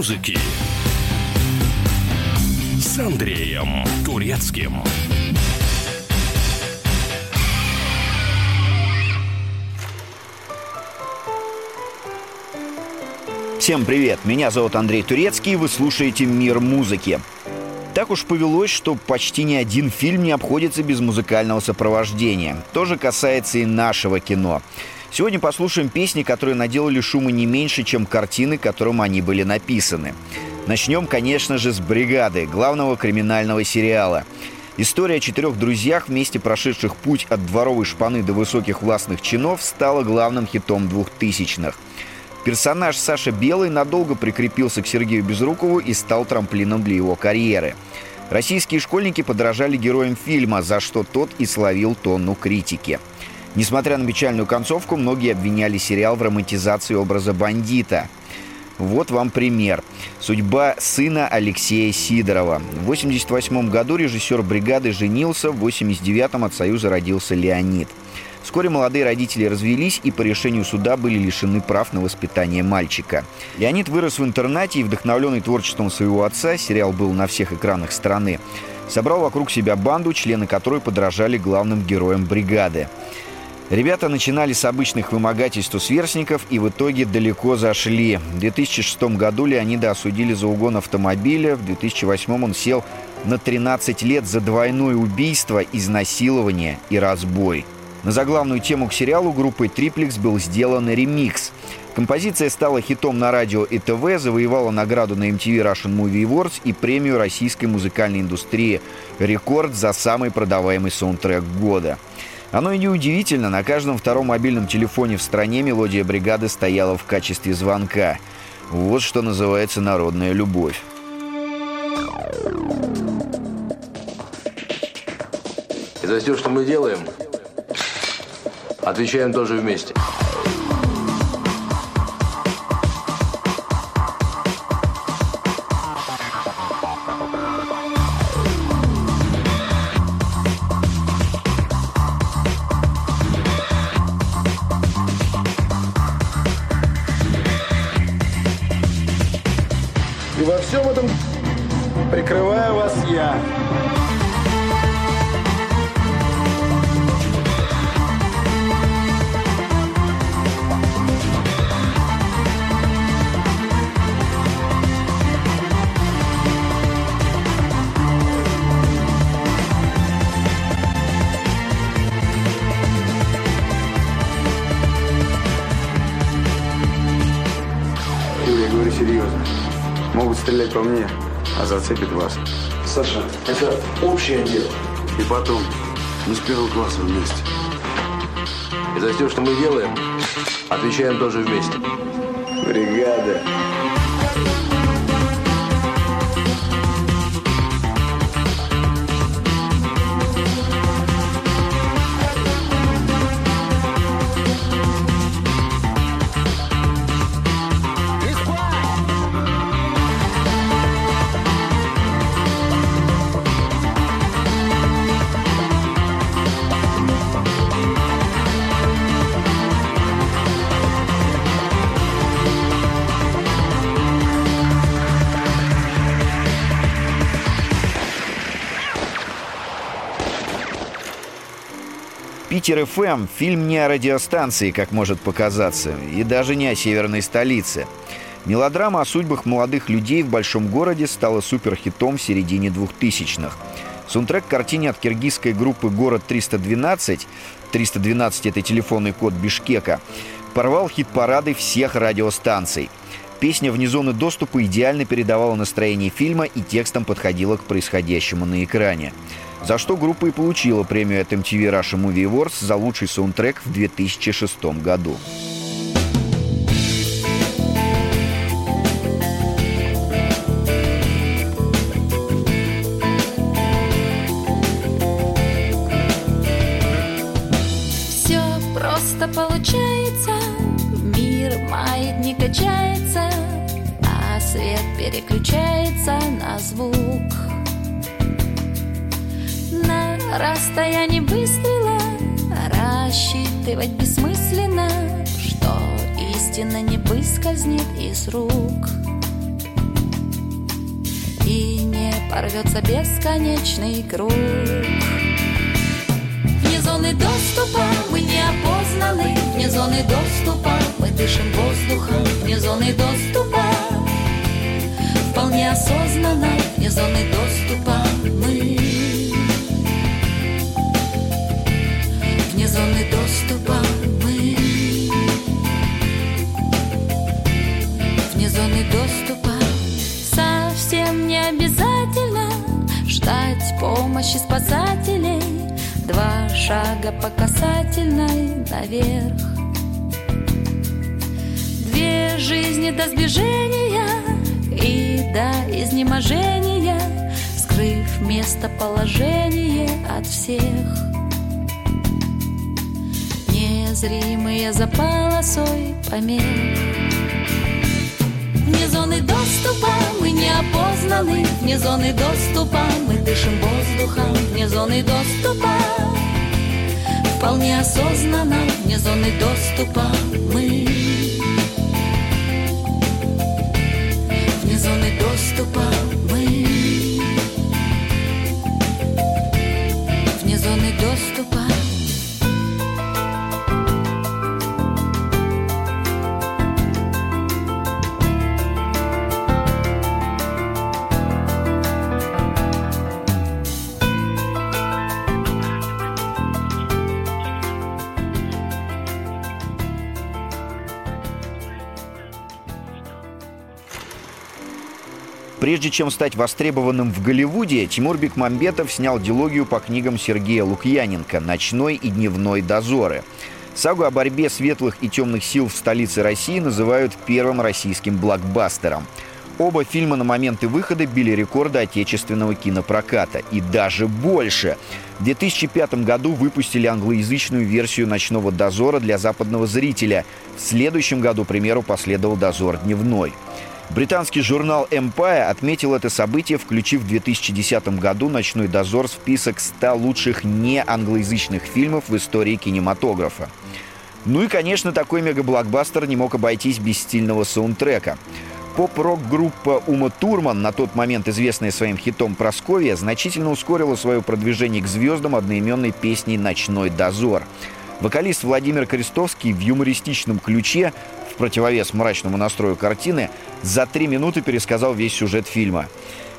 музыки с Андреем Турецким. Всем привет! Меня зовут Андрей Турецкий, и вы слушаете «Мир музыки». Так уж повелось, что почти ни один фильм не обходится без музыкального сопровождения. То же касается и нашего кино. Сегодня послушаем песни, которые наделали шума не меньше, чем картины, которым они были написаны. Начнем, конечно же, с «Бригады», главного криминального сериала. История о четырех друзьях, вместе прошедших путь от дворовой шпаны до высоких властных чинов, стала главным хитом двухтысячных – Персонаж Саша Белый надолго прикрепился к Сергею Безрукову и стал трамплином для его карьеры. Российские школьники подражали героям фильма, за что тот и словил тонну критики. Несмотря на печальную концовку, многие обвиняли сериал в романтизации образа бандита. Вот вам пример. Судьба сына Алексея Сидорова. В 1988 году режиссер «Бригады» женился, в 1989 от союза родился Леонид. Вскоре молодые родители развелись и по решению суда были лишены прав на воспитание мальчика. Леонид вырос в интернате и, вдохновленный творчеством своего отца, сериал был на всех экранах страны, собрал вокруг себя банду, члены которой подражали главным героям бригады. Ребята начинали с обычных вымогательств у сверстников и в итоге далеко зашли. В 2006 году Леонида осудили за угон автомобиля, в 2008 он сел на 13 лет за двойное убийство, изнасилование и разбой. На заглавную тему к сериалу группой Triplex был сделан ремикс. Композиция стала хитом на радио и ТВ, завоевала награду на MTV Russian Movie Awards и премию российской музыкальной индустрии «Рекорд» за самый продаваемый саундтрек года. Оно и неудивительно, на каждом втором мобильном телефоне в стране мелодия бригады стояла в качестве звонка. Вот что называется народная любовь. Это все, что мы делаем, Отвечаем тоже вместе. Общее дело. И потом, мы с первого класса вместе. И за все, что мы делаем, отвечаем тоже вместе. Бригада. Питер ФМ – фильм не о радиостанции, как может показаться, и даже не о северной столице. Мелодрама о судьбах молодых людей в большом городе стала суперхитом в середине 2000-х. Саундтрек картине от киргизской группы «Город 312» 312 – это телефонный код Бишкека – порвал хит-парады всех радиостанций. Песня «Вне зоны доступа» идеально передавала настроение фильма и текстом подходила к происходящему на экране за что группа и получила премию от MTV Russia Movie Awards за лучший саундтрек в 2006 году. Все просто получается, мир маятник качается, а свет переключается на звук. Расстоянии выстрела Рассчитывать бессмысленно Что истина не выскользнет из рук. Порвется бесконечный круг. Вне зоны доступа мы не опознаны, вне зоны доступа мы дышим воздухом, вне зоны доступа вполне осознанно, вне зоны доступа Зоны доступа мы. Вне зоны доступа совсем не обязательно ждать помощи спасателей. Два шага по касательной наверх. Две жизни до сближения и до изнеможения, скрыв местоположение от всех. Незримые за полосой помех. Вне зоны доступа мы не опознаны, вне зоны доступа мы дышим воздухом, вне зоны доступа вполне осознанно, вне зоны доступа мы. Вне зоны доступа мы. Вне зоны доступа. Прежде чем стать востребованным в Голливуде, Тимур Бекмамбетов снял дилогию по книгам Сергея Лукьяненко «Ночной и дневной дозоры». Сагу о борьбе светлых и темных сил в столице России называют первым российским блокбастером. Оба фильма на моменты выхода били рекорды отечественного кинопроката. И даже больше. В 2005 году выпустили англоязычную версию «Ночного дозора» для западного зрителя. В следующем году, примеру, последовал «Дозор дневной». Британский журнал Empire отметил это событие, включив в 2010 году «Ночной дозор» в список 100 лучших неанглоязычных фильмов в истории кинематографа. Ну и, конечно, такой мегаблокбастер не мог обойтись без стильного саундтрека. Поп-рок-группа Ума Турман, на тот момент известная своим хитом «Просковья», значительно ускорила свое продвижение к звездам одноименной песней «Ночной дозор». Вокалист Владимир Крестовский в юмористичном ключе противовес мрачному настрою картины, за три минуты пересказал весь сюжет фильма.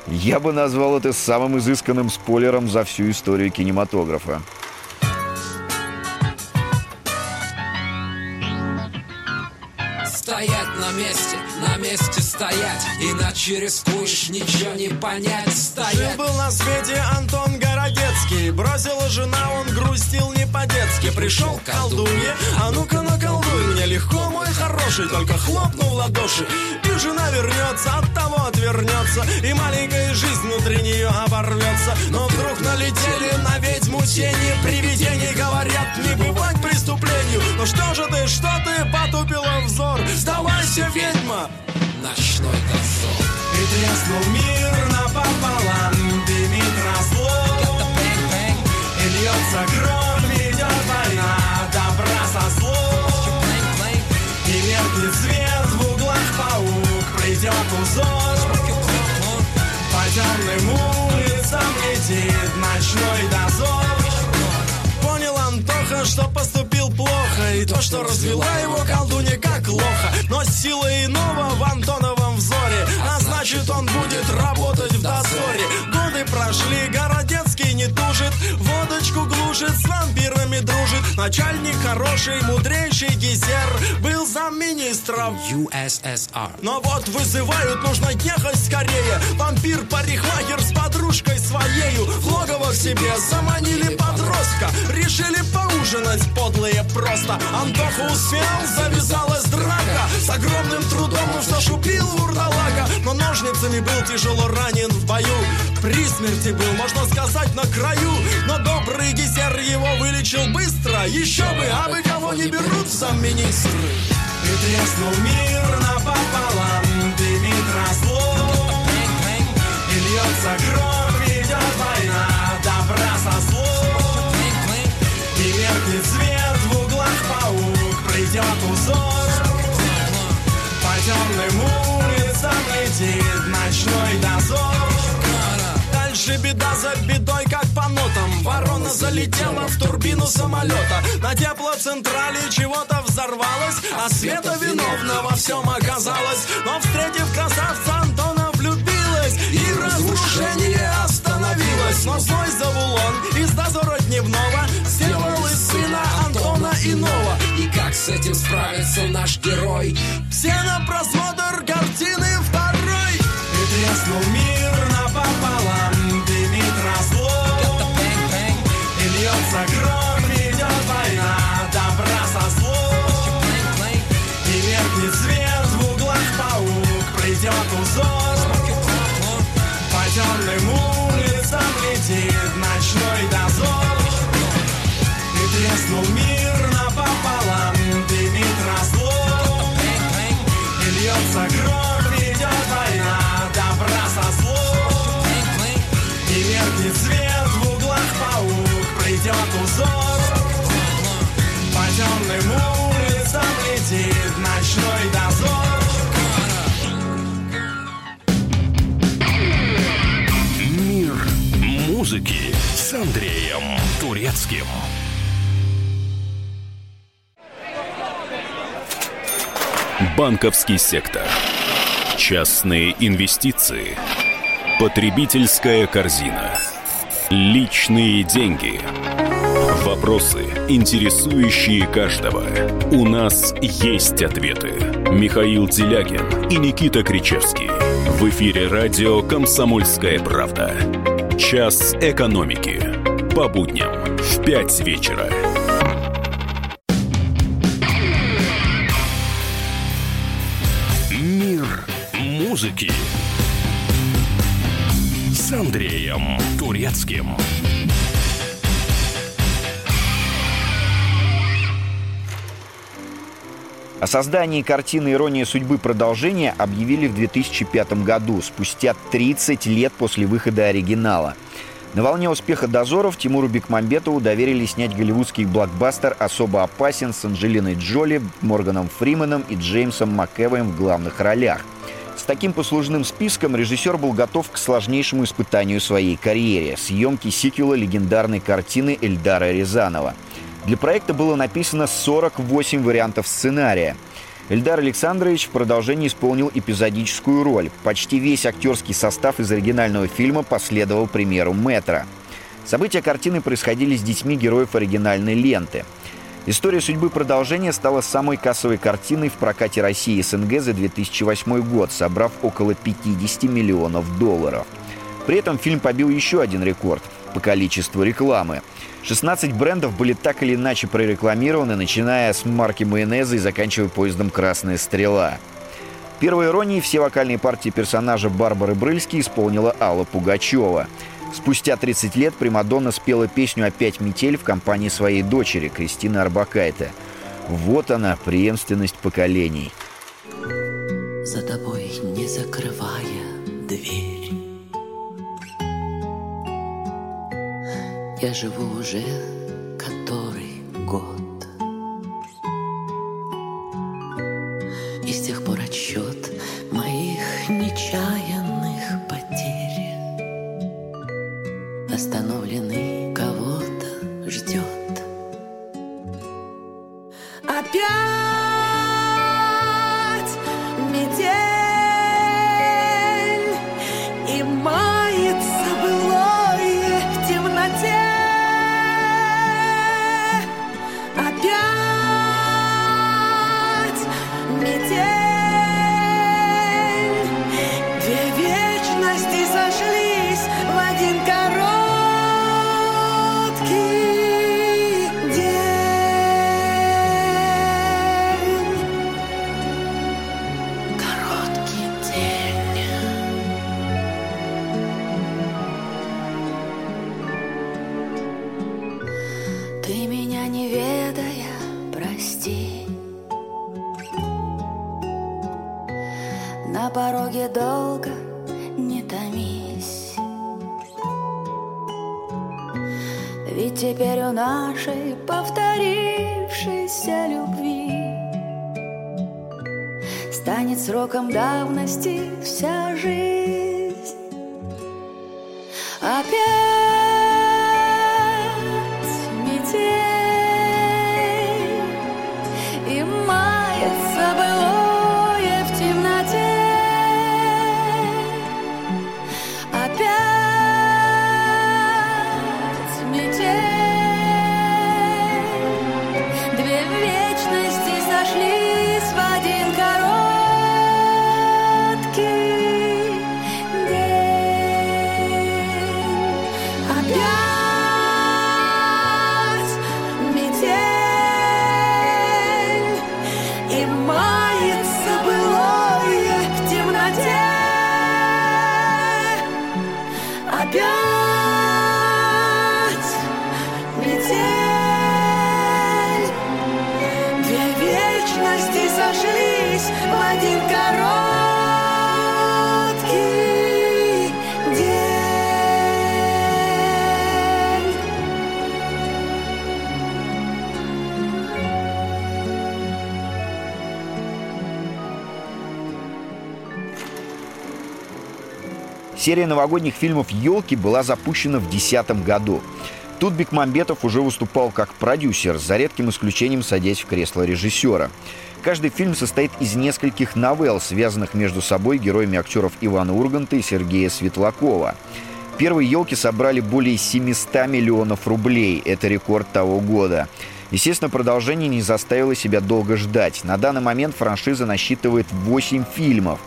Я бы назвал это самым изысканным спойлером за всю историю кинематографа. Стоять на месте, на месте стоять Иначе рискуешь ничего не понять. Стоять. Жил был на свете Антон Городецкий Бросила жена, он грустил не по-детски. Пришел колдунье, а ну-ка наколдуй Мне легко, мой хороший, только хлопнул в ладоши И жена вернется, от того отвернется И маленькая жизнь внутри нее оборвется. Но вдруг налетели на ведьму тени Привидений говорят, не бывать преступлению Ну что же ты, что ты, потупила взор? Сдавайся, ведьма, Ночной дозор. И треснул мир напополам темным улицам летит ночной дозор. Понял Антоха, что поступил плохо И то, что развела его колдунья как лоха. Но сила иного в Антоновом взоре А значит он будет работать в дозоре. Годы прошли, Городецкий не тужит Водочку глушит, с вампирами дружит Начальник хороший, мудрейший Гизер Был замминистров USSR но вот вызывают, нужно ехать скорее. Вампир-парикмахер с подружкой своею В логово к себе заманили подростка. Решили поужинать подлые просто. Антоха успел, завязалась драка. С огромным трудом уж зашупил вурдалака. Но ножницами был тяжело ранен в бою При смерти был, можно сказать, на краю. Но добрый гизер его вылечил быстро. Еще бы, а бы кого не берут в замминистры и треснул мир напополам, дымит разлом И льется кровь, идет война, добра со злом. И меркнет свет в углах паук, придет узор. По темным улицам дозор беда за бедой, как по нотам. Ворона залетела в турбину самолета. На теплоцентрале чего-то взорвалось А Света виновна во всем оказалась Но встретив красавца Антона влюбилась И разрушение остановилось. Но злой Завулон из дозора дневного Сделал из сына Антона иного. И как с этим справится наш герой? Все на просмотр картины второй. И треснул мир музыки с Андреем Турецким. Банковский сектор. Частные инвестиции. Потребительская корзина. Личные деньги. Вопросы, интересующие каждого. У нас есть ответы. Михаил Делягин и Никита Кричевский. В эфире радио «Комсомольская правда». Час экономики. По будням в 5 вечера. Мир музыки с Андреем Турецким. О создании картины «Ирония судьбы. Продолжение» объявили в 2005 году, спустя 30 лет после выхода оригинала. На волне успеха «Дозоров» Тимуру Бекмамбетову доверили снять голливудский блокбастер «Особо опасен» с Анджелиной Джоли, Морганом Фрименом и Джеймсом МакЭвоем в главных ролях. С таким послужным списком режиссер был готов к сложнейшему испытанию своей карьере – съемки сиквела легендарной картины Эльдара Рязанова – для проекта было написано 48 вариантов сценария. Эльдар Александрович в продолжении исполнил эпизодическую роль. Почти весь актерский состав из оригинального фильма последовал примеру Метра. События картины происходили с детьми героев оригинальной ленты. История судьбы продолжения стала самой кассовой картиной в прокате России и СНГ за 2008 год, собрав около 50 миллионов долларов. При этом фильм побил еще один рекорд по количеству рекламы. 16 брендов были так или иначе прорекламированы, начиная с марки майонеза и заканчивая поездом «Красная стрела». Первой иронией все вокальные партии персонажа Барбары Брыльски исполнила Алла Пугачева. Спустя 30 лет Примадонна спела песню «Опять метель» в компании своей дочери Кристины Арбакайте. Вот она, преемственность поколений. За тобой не закрывая дверь Я живу уже который год. И с тех пор отсчет Ты меня не ведая, прости. На пороге долго не томись. Ведь теперь у нашей повторившейся любви Станет сроком давности вся жизнь. Опять Серия новогодних фильмов «Елки» была запущена в 2010 году. Тут Бекмамбетов уже выступал как продюсер, за редким исключением садясь в кресло режиссера. Каждый фильм состоит из нескольких новелл, связанных между собой героями актеров Ивана Урганта и Сергея Светлакова. Первые «Елки» собрали более 700 миллионов рублей. Это рекорд того года. Естественно, продолжение не заставило себя долго ждать. На данный момент франшиза насчитывает 8 фильмов.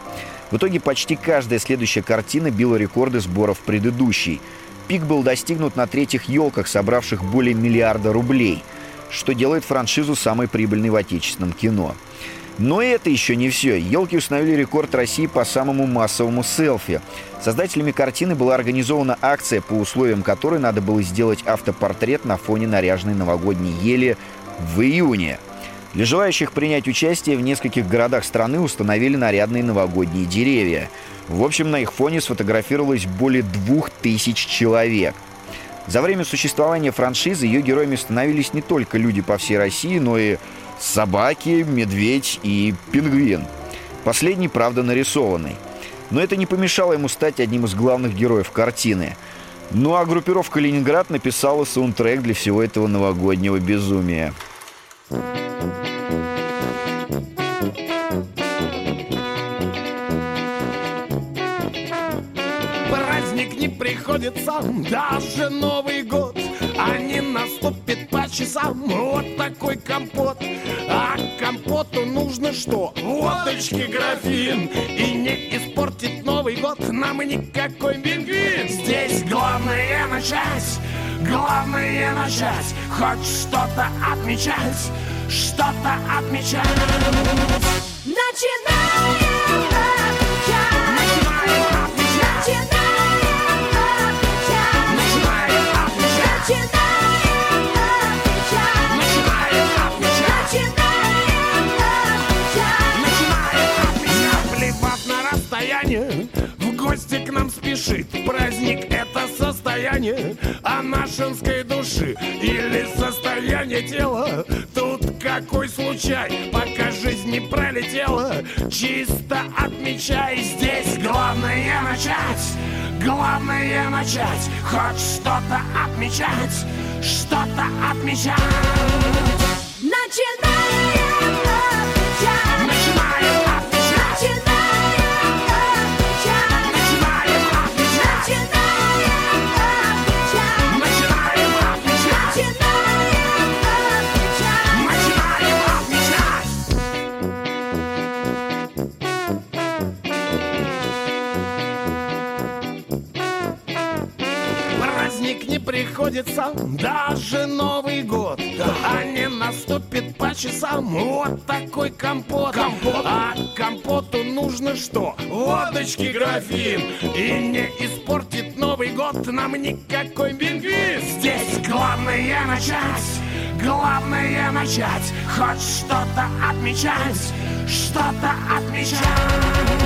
В итоге почти каждая следующая картина била рекорды сборов предыдущей. Пик был достигнут на третьих «Елках», собравших более миллиарда рублей, что делает франшизу самой прибыльной в отечественном кино. Но это еще не все. «Елки» установили рекорд России по самому массовому селфи. Создателями картины была организована акция, по условиям которой надо было сделать автопортрет на фоне наряженной новогодней ели в июне. Для желающих принять участие в нескольких городах страны установили нарядные новогодние деревья. В общем, на их фоне сфотографировалось более двух тысяч человек. За время существования франшизы ее героями становились не только люди по всей России, но и собаки, медведь и пингвин. Последний, правда, нарисованный. Но это не помешало ему стать одним из главных героев картины. Ну а группировка «Ленинград» написала саундтрек для всего этого новогоднего безумия. Праздник не приходится, даже Новый год. А не наступит по часам вот такой компот. А компоту нужно что? Водочки графин. И не испортит Новый год нам никакой пингвин Здесь главное начать, главное начать Хоть что-то отмечать, что-то отмечать Начинаем отмечать Начинаем отмечать Начинаем отмечать Начинаем Начинаем отмечать отмечать Начинаем отмечать Плевав на расстояние В гости к нам спешит Праздник это состояние А нашинской души Или состояние тела. Тут какой случай? Пока жизнь не пролетела. Чисто отмечай Здесь главное начать. Главное начать. Хоть что-то отмечать. Что-то отмечать. Начинаем не приходится, даже Новый год А не наступит по часам. Вот такой компот, А компоту нужно что? Водочки графин. И не испортит Новый год нам никакой пингвин Здесь главное начать, главное начать. Хоть что-то отмечать, что-то отмечать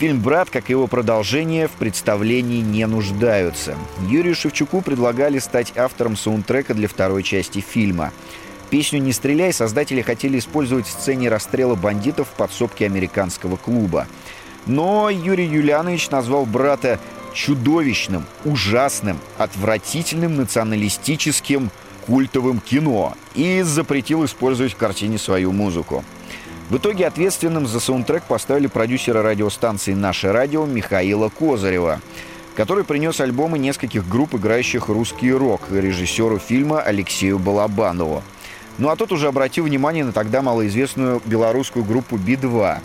Фильм «Брат», как и его продолжение, в представлении не нуждаются. Юрию Шевчуку предлагали стать автором саундтрека для второй части фильма. Песню «Не стреляй» создатели хотели использовать в сцене расстрела бандитов в подсобке американского клуба. Но Юрий Юлианович назвал брата чудовищным, ужасным, отвратительным националистическим культовым кино и запретил использовать в картине свою музыку. В итоге ответственным за саундтрек поставили продюсера радиостанции «Наше радио» Михаила Козырева, который принес альбомы нескольких групп, играющих русский рок, режиссеру фильма Алексею Балабанову. Ну а тот уже обратил внимание на тогда малоизвестную белорусскую группу Би-2.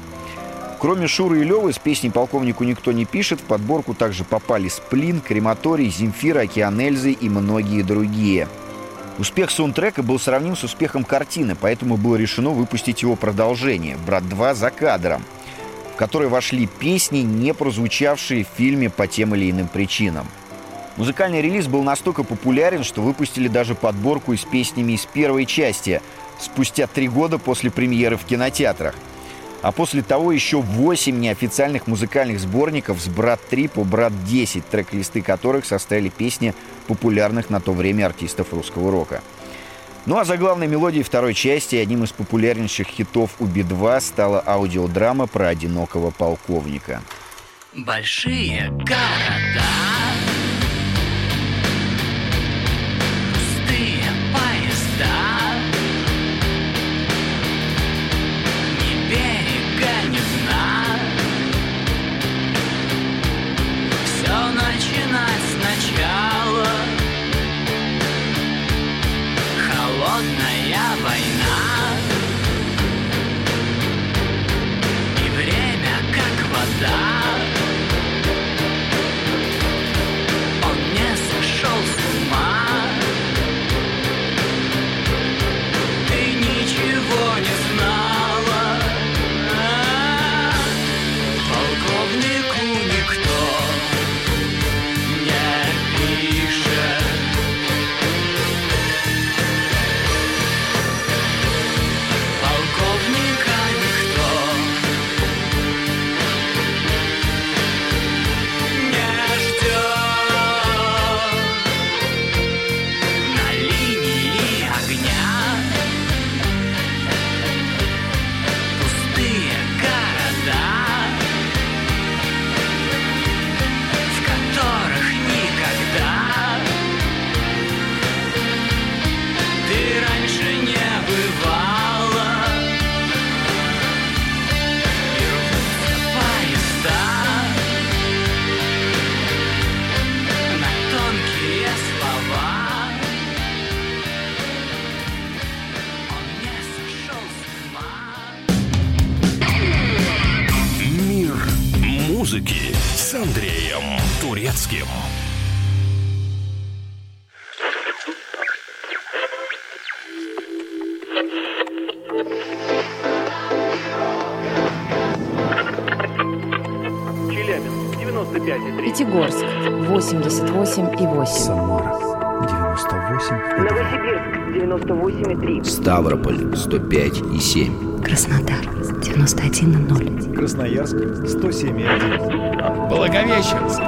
Кроме Шуры и Левы с песней «Полковнику никто не пишет» в подборку также попали «Сплин», «Крематорий», «Земфира», «Океан Эльзы» и многие другие – Успех саундтрека был сравним с успехом картины, поэтому было решено выпустить его продолжение «Брат 2. За кадром», в который вошли песни, не прозвучавшие в фильме по тем или иным причинам. Музыкальный релиз был настолько популярен, что выпустили даже подборку с песнями из первой части, спустя три года после премьеры в кинотеатрах – а после того еще 8 неофициальных музыкальных сборников с «Брат 3» по «Брат 10», трек-листы которых составили песни популярных на то время артистов русского рока. Ну а за главной мелодией второй части одним из популярнейших хитов у Би-2 стала аудиодрама про одинокого полковника. Большие города Самара 98. Новосибирск 98,3. Ставрополь 105 и 7. Краснодар 91,0. Красноярск 107,1. Благовещенск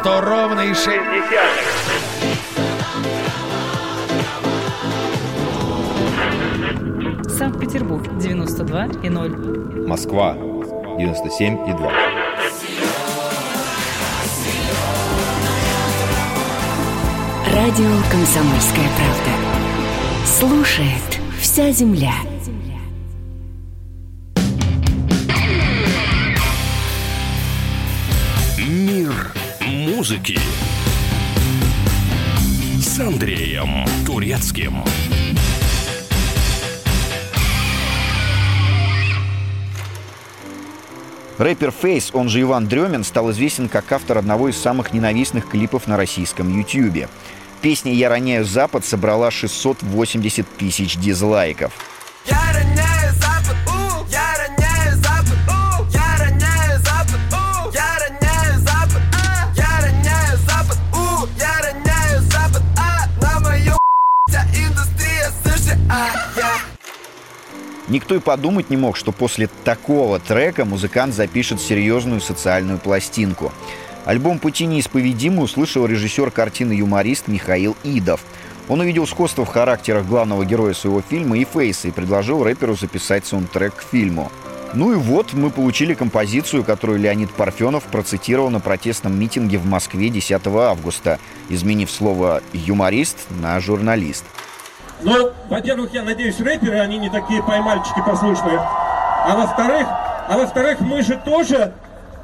100 ровно и 6 Санкт-Петербург 92 и 0. Москва 97 Радио «Комсомольская правда». Слушает вся земля. Мир музыки с Андреем Турецким. Рэпер Фейс, он же Иван Дремин, стал известен как автор одного из самых ненавистных клипов на российском Ютьюбе. Песня «Я роняю Запад» собрала 680 тысяч дизлайков. Я роняю запад, у, я роняю запад, у, я роняю запад, у, я роняю запад, а, я роняю запад, у, я роняю запад, а, на мою вся индустрия США, я. Никто и подумать не мог, что после такого трека музыкант запишет серьезную социальную пластинку. Альбом «Пути неисповедимы» услышал режиссер картины «Юморист» Михаил Идов. Он увидел сходство в характерах главного героя своего фильма и Фейса и предложил рэперу записать саундтрек к фильму. Ну и вот мы получили композицию, которую Леонид Парфенов процитировал на протестном митинге в Москве 10 августа, изменив слово «юморист» на «журналист». Ну, во-первых, я надеюсь, рэперы, они не такие поймальчики послушные. А во-вторых, а во-вторых, мы же тоже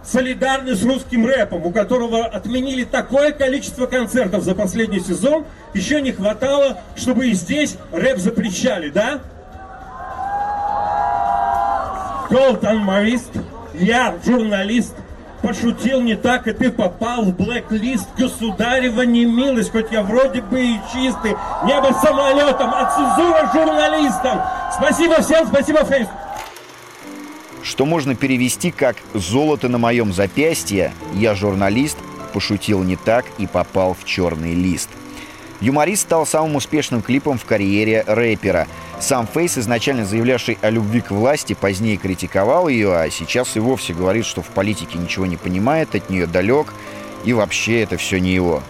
солидарны с русским рэпом, у которого отменили такое количество концертов за последний сезон, еще не хватало, чтобы и здесь рэп запрещали, да? Голд Анмарист, я журналист, пошутил не так, и ты попал в блэк-лист государева немилость, хоть я вроде бы и чистый, небо самолетом, а цензура журналистам. Спасибо всем, спасибо, Фейс. Что можно перевести как «золото на моем запястье», «я журналист», пошутил не так и попал в черный лист. Юморист стал самым успешным клипом в карьере рэпера. Сам Фейс, изначально заявлявший о любви к власти, позднее критиковал ее, а сейчас и вовсе говорит, что в политике ничего не понимает, от нее далек, и вообще это все не его.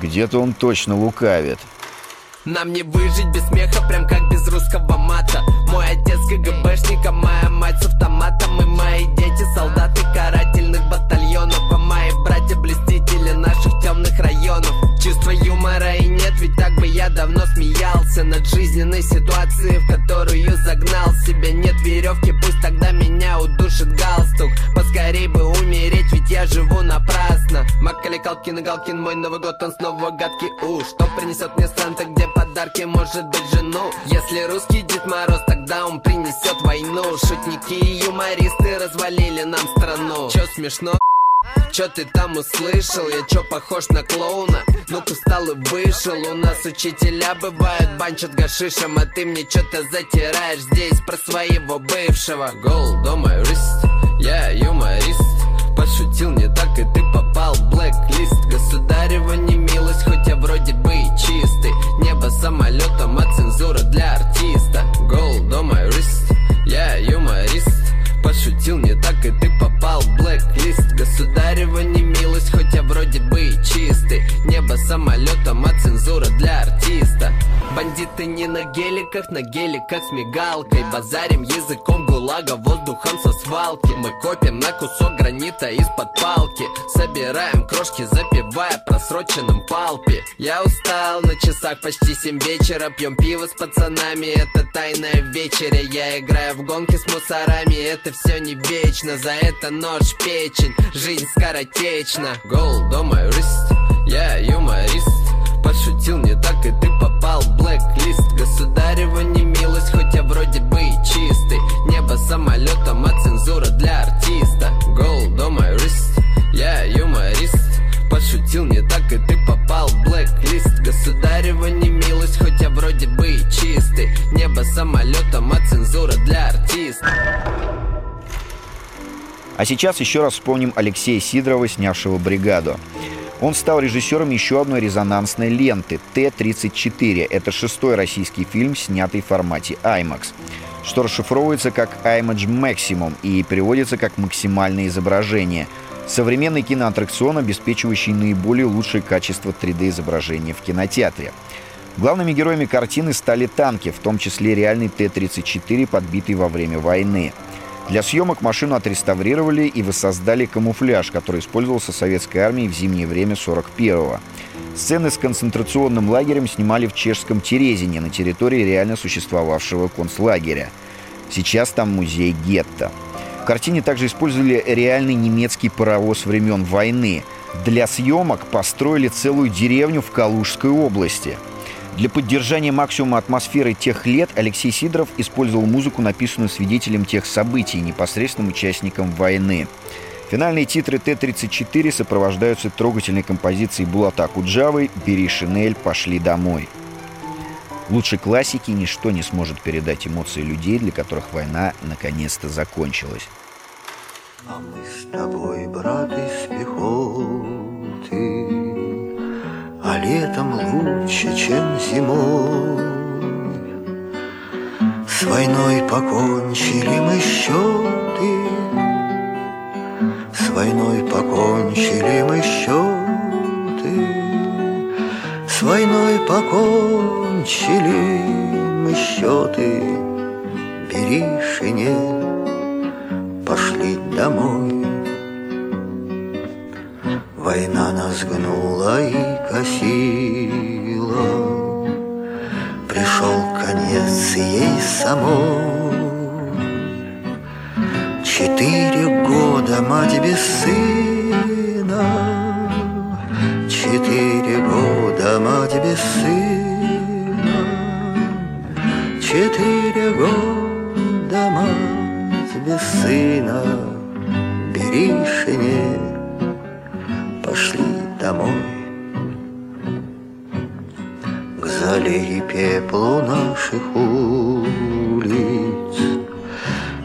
Где-то он точно лукавит. Нам не выжить без смеха, прям как без русского мата Мой отец КГБшник, а моя мать с автоматом И мои дети солдаты карательных батальонов А мои братья блестители наших темных районов. Чувства юмора ведь так бы я давно смеялся Над жизненной ситуацией, в которую загнал себя. Нет веревки, пусть тогда меня удушит галстук. Поскорей бы умереть, ведь я живу напрасно. Макали Калкин и Галкин, мой Новый год, он снова гадкий. У, что принесет мне Санта, где подарки, может быть жену? Если русский Дед Мороз, тогда он принесет войну. Шутники и юмористы развалили нам страну. Чё смешно? Чё ты там услышал? Я чё похож на клоуна? Ну-ка встал и вышел. У нас учителя бывают банчат гашишем А ты мне чё-то затираешь здесь про своего бывшего. On my wrist, я юморист. Пошутил не так и ты попал в блэк-лист. Государева не милость, хоть я вроде бы и чистый. Небо самолетом, а цензура для артиста. On my wrist, я юморист. Пошутил не так и ты попал в блэк-лист Государева не вроде бы и чистый. Небо самолетом, а цензура для артиста. Бандиты не на геликах, на геликах с мигалкой. Базарим языком гулага, воздухом со свалки. Мы копим на кусок гранита из-под палки. Собираем крошки, запивая просроченным палпи Я устал, на часах почти семь вечера. Пьем пиво с пацанами, это тайная вечеря. Я играю в гонки с мусорами, это все не вечно. За это нож печень, жизнь скоротечна. Gold wrist, я юморист. Пошутил не так А сейчас еще раз вспомним Алексея Сидорова, снявшего «Бригаду». Он стал режиссером еще одной резонансной ленты «Т-34». Это шестой российский фильм, снятый в формате IMAX, что расшифровывается как IMAX Maximum и переводится как «максимальное изображение». Современный киноаттракцион, обеспечивающий наиболее лучшее качество 3D-изображения в кинотеатре. Главными героями картины стали танки, в том числе реальный Т-34, подбитый во время войны. Для съемок машину отреставрировали и воссоздали камуфляж, который использовался советской армией в зимнее время 41-го. Сцены с концентрационным лагерем снимали в чешском Терезине на территории реально существовавшего концлагеря. Сейчас там музей гетто. В картине также использовали реальный немецкий паровоз времен войны. Для съемок построили целую деревню в Калужской области – для поддержания максимума атмосферы тех лет Алексей Сидоров использовал музыку, написанную свидетелем тех событий, непосредственным участником войны. Финальные титры Т-34 сопровождаются трогательной композицией Булата Акуджавы «Бери шинель, пошли домой». Лучше классики ничто не сможет передать эмоции людей, для которых война наконец-то закончилась. А мы с тобой, брат, из пехоты, а летом лучше, чем зимой. С войной покончили мы счеты. С войной покончили мы счеты. С войной покончили мы счеты. Бери шинель, пошли домой. Война нас гнула и косила Пришел конец ей самой. Четыре года мать без сына. Четыре года мать без сына. Четыре года мать без сына. Бери пошли И пеплу наших улиц.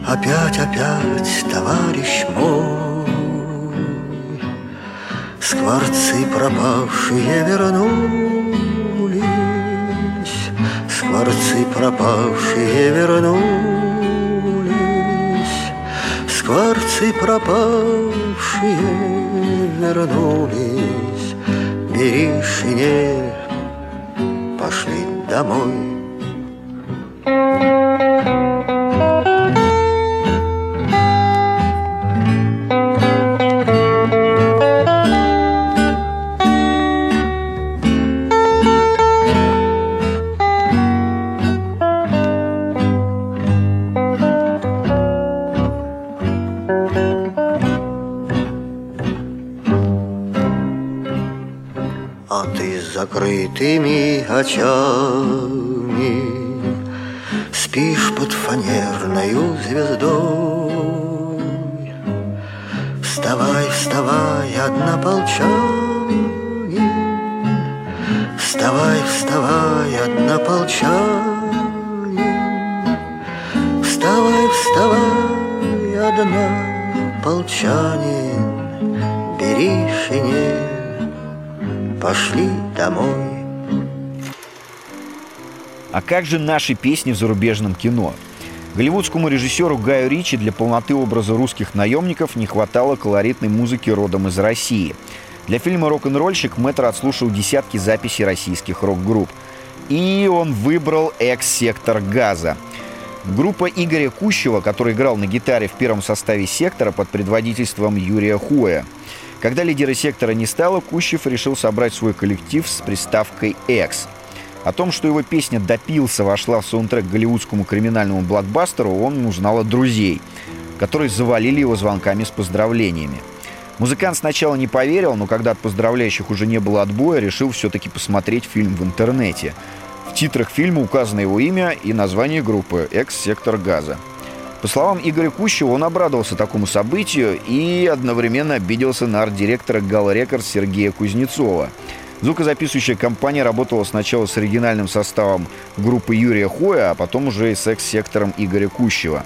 Опять, опять, товарищ мой Скворцы пропавшие вернулись. Скворцы пропавшие вернулись. Скворцы пропавшие вернулись. Бери шинель, домой. А закрытыми очами как же наши песни в зарубежном кино? Голливудскому режиссеру Гаю Ричи для полноты образа русских наемников не хватало колоритной музыки родом из России. Для фильма «Рок-н-ролльщик» Мэтр отслушал десятки записей российских рок-групп. И он выбрал «Экс-сектор газа». Группа Игоря Кущева, который играл на гитаре в первом составе «Сектора» под предводительством Юрия Хуя. Когда лидера сектора не стало, Кущев решил собрать свой коллектив с приставкой «Экс». О том, что его песня «Допился» вошла в саундтрек голливудскому криминальному блокбастеру, он узнал от друзей, которые завалили его звонками с поздравлениями. Музыкант сначала не поверил, но когда от поздравляющих уже не было отбоя, решил все-таки посмотреть фильм в интернете. В титрах фильма указано его имя и название группы «Экс-сектор газа». По словам Игоря Кущева, он обрадовался такому событию и одновременно обиделся на арт-директора Гала Рекорд Сергея Кузнецова. Звукозаписывающая компания работала сначала с оригинальным составом группы Юрия Хоя, а потом уже и с экс-сектором Игоря Кущева.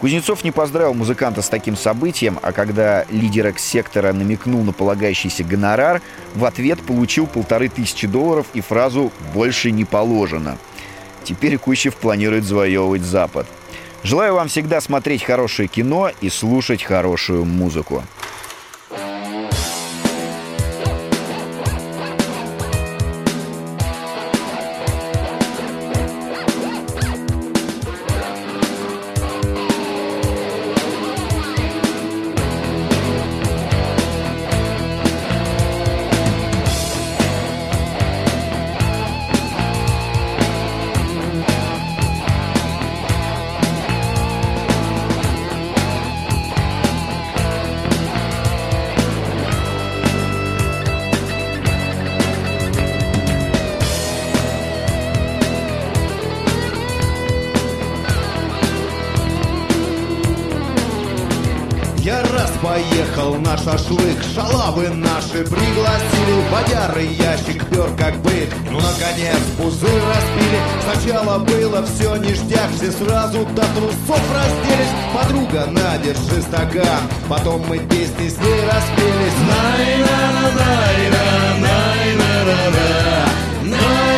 Кузнецов не поздравил музыканта с таким событием, а когда лидер экс-сектора намекнул на полагающийся гонорар, в ответ получил полторы тысячи долларов и фразу «больше не положено». Теперь Кущев планирует завоевывать Запад. Желаю вам всегда смотреть хорошее кино и слушать хорошую музыку. Шалавы наши пригласили. Бодяры ящик пер как бык, ну наконец пузырь распили. Сначала было все ништяк, все сразу до трусов разделись. Подруга, на, держи стакан, потом мы песни с ней распелись. Най на най на най на на на най на на най на най